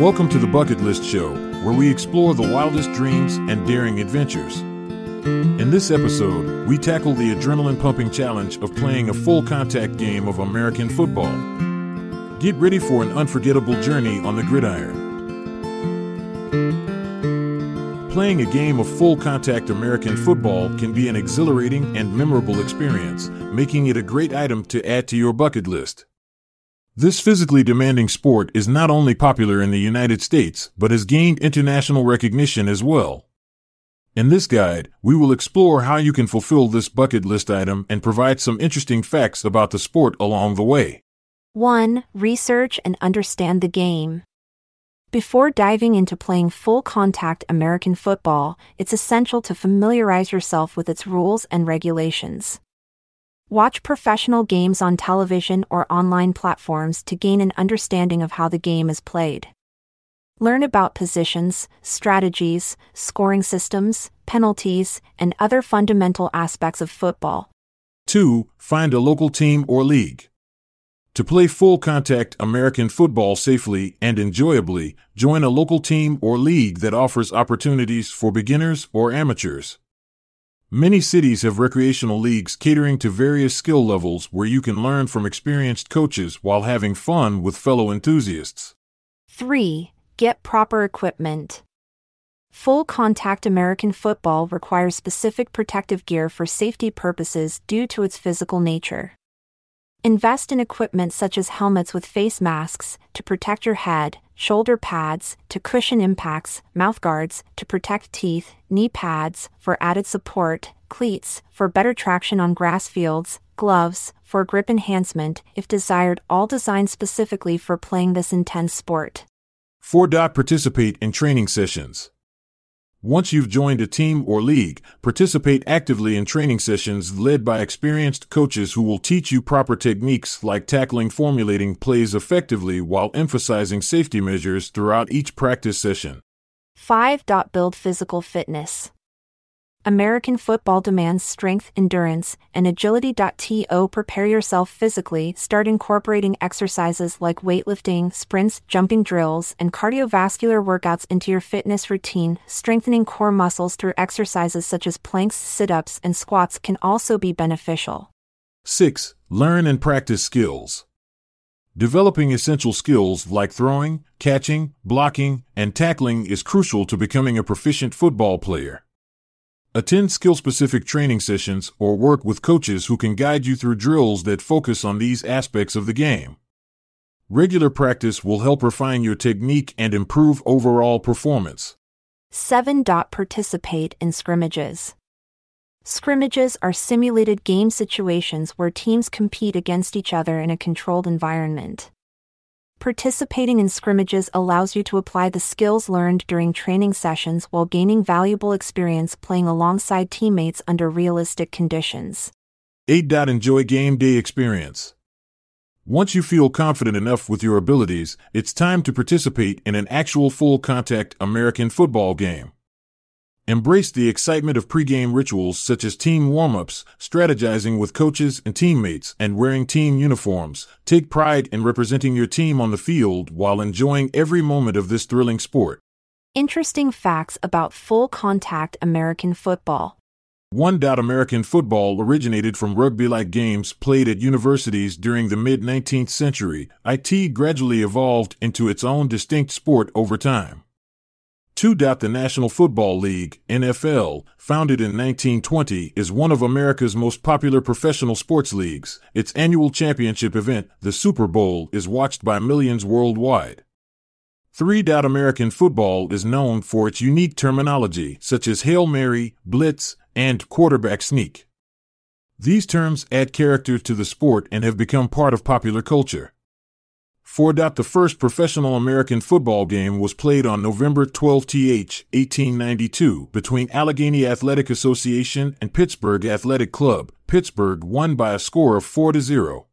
Welcome to the Bucket List Show, where we explore the wildest dreams and daring adventures. In this episode, we tackle the adrenaline pumping challenge of playing a full contact game of American football. Get ready for an unforgettable journey on the gridiron. Playing a game of full contact American football can be an exhilarating and memorable experience, making it a great item to add to your bucket list. This physically demanding sport is not only popular in the United States, but has gained international recognition as well. In this guide, we will explore how you can fulfill this bucket list item and provide some interesting facts about the sport along the way. 1. Research and understand the game. Before diving into playing full contact American football, it's essential to familiarize yourself with its rules and regulations. Watch professional games on television or online platforms to gain an understanding of how the game is played. Learn about positions, strategies, scoring systems, penalties, and other fundamental aspects of football. 2. Find a local team or league. To play full contact American football safely and enjoyably, join a local team or league that offers opportunities for beginners or amateurs. Many cities have recreational leagues catering to various skill levels where you can learn from experienced coaches while having fun with fellow enthusiasts. 3. Get proper equipment. Full contact American football requires specific protective gear for safety purposes due to its physical nature. Invest in equipment such as helmets with face masks to protect your head, shoulder pads to cushion impacts, mouth guards to protect teeth, knee pads for added support, cleats for better traction on grass fields, gloves for grip enhancement if desired, all designed specifically for playing this intense sport. 4. Participate in training sessions. Once you've joined a team or league, participate actively in training sessions led by experienced coaches who will teach you proper techniques like tackling formulating plays effectively while emphasizing safety measures throughout each practice session. 5. Build physical fitness. American football demands strength, endurance, and agility. To prepare yourself physically, start incorporating exercises like weightlifting, sprints, jumping drills, and cardiovascular workouts into your fitness routine. Strengthening core muscles through exercises such as planks, sit ups, and squats can also be beneficial. 6. Learn and practice skills. Developing essential skills like throwing, catching, blocking, and tackling is crucial to becoming a proficient football player. Attend skill specific training sessions or work with coaches who can guide you through drills that focus on these aspects of the game. Regular practice will help refine your technique and improve overall performance. 7. Participate in scrimmages. Scrimmages are simulated game situations where teams compete against each other in a controlled environment. Participating in scrimmages allows you to apply the skills learned during training sessions while gaining valuable experience playing alongside teammates under realistic conditions. 8. Enjoy game day experience. Once you feel confident enough with your abilities, it's time to participate in an actual full contact American football game. Embrace the excitement of pregame rituals such as team warm ups, strategizing with coaches and teammates, and wearing team uniforms. Take pride in representing your team on the field while enjoying every moment of this thrilling sport. Interesting facts about full contact American football. 1. American football originated from rugby like games played at universities during the mid 19th century. IT gradually evolved into its own distinct sport over time. 2. The National Football League, NFL, founded in 1920, is one of America's most popular professional sports leagues. Its annual championship event, the Super Bowl, is watched by millions worldwide. 3. American football is known for its unique terminology, such as Hail Mary, Blitz, and quarterback sneak. These terms add character to the sport and have become part of popular culture. 4. The first professional American football game was played on November 12 th 1892 between Allegheny Athletic Association and Pittsburgh Athletic Club. Pittsburgh won by a score of 4 to 0.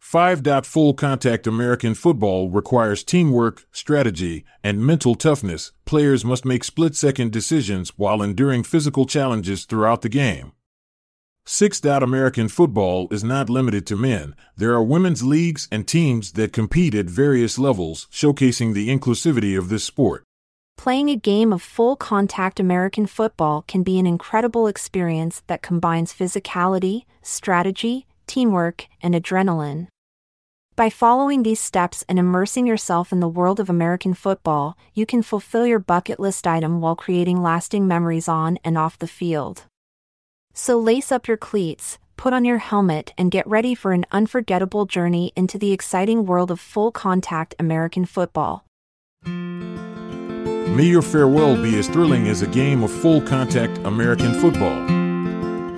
5. Full contact American football requires teamwork, strategy, and mental toughness. Players must make split second decisions while enduring physical challenges throughout the game. Six American football is not limited to men. There are women's leagues and teams that compete at various levels, showcasing the inclusivity of this sport. Playing a game of full contact American football can be an incredible experience that combines physicality, strategy, teamwork, and adrenaline. By following these steps and immersing yourself in the world of American football, you can fulfill your bucket list item while creating lasting memories on and off the field. So lace up your cleats, put on your helmet, and get ready for an unforgettable journey into the exciting world of full contact American football. May your farewell be as thrilling as a game of full contact American football.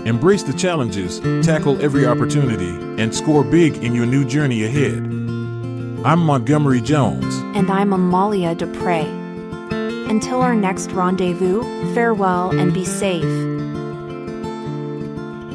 Embrace the challenges, tackle every opportunity, and score big in your new journey ahead. I'm Montgomery Jones. And I'm Amalia Dupre. Until our next rendezvous, farewell and be safe.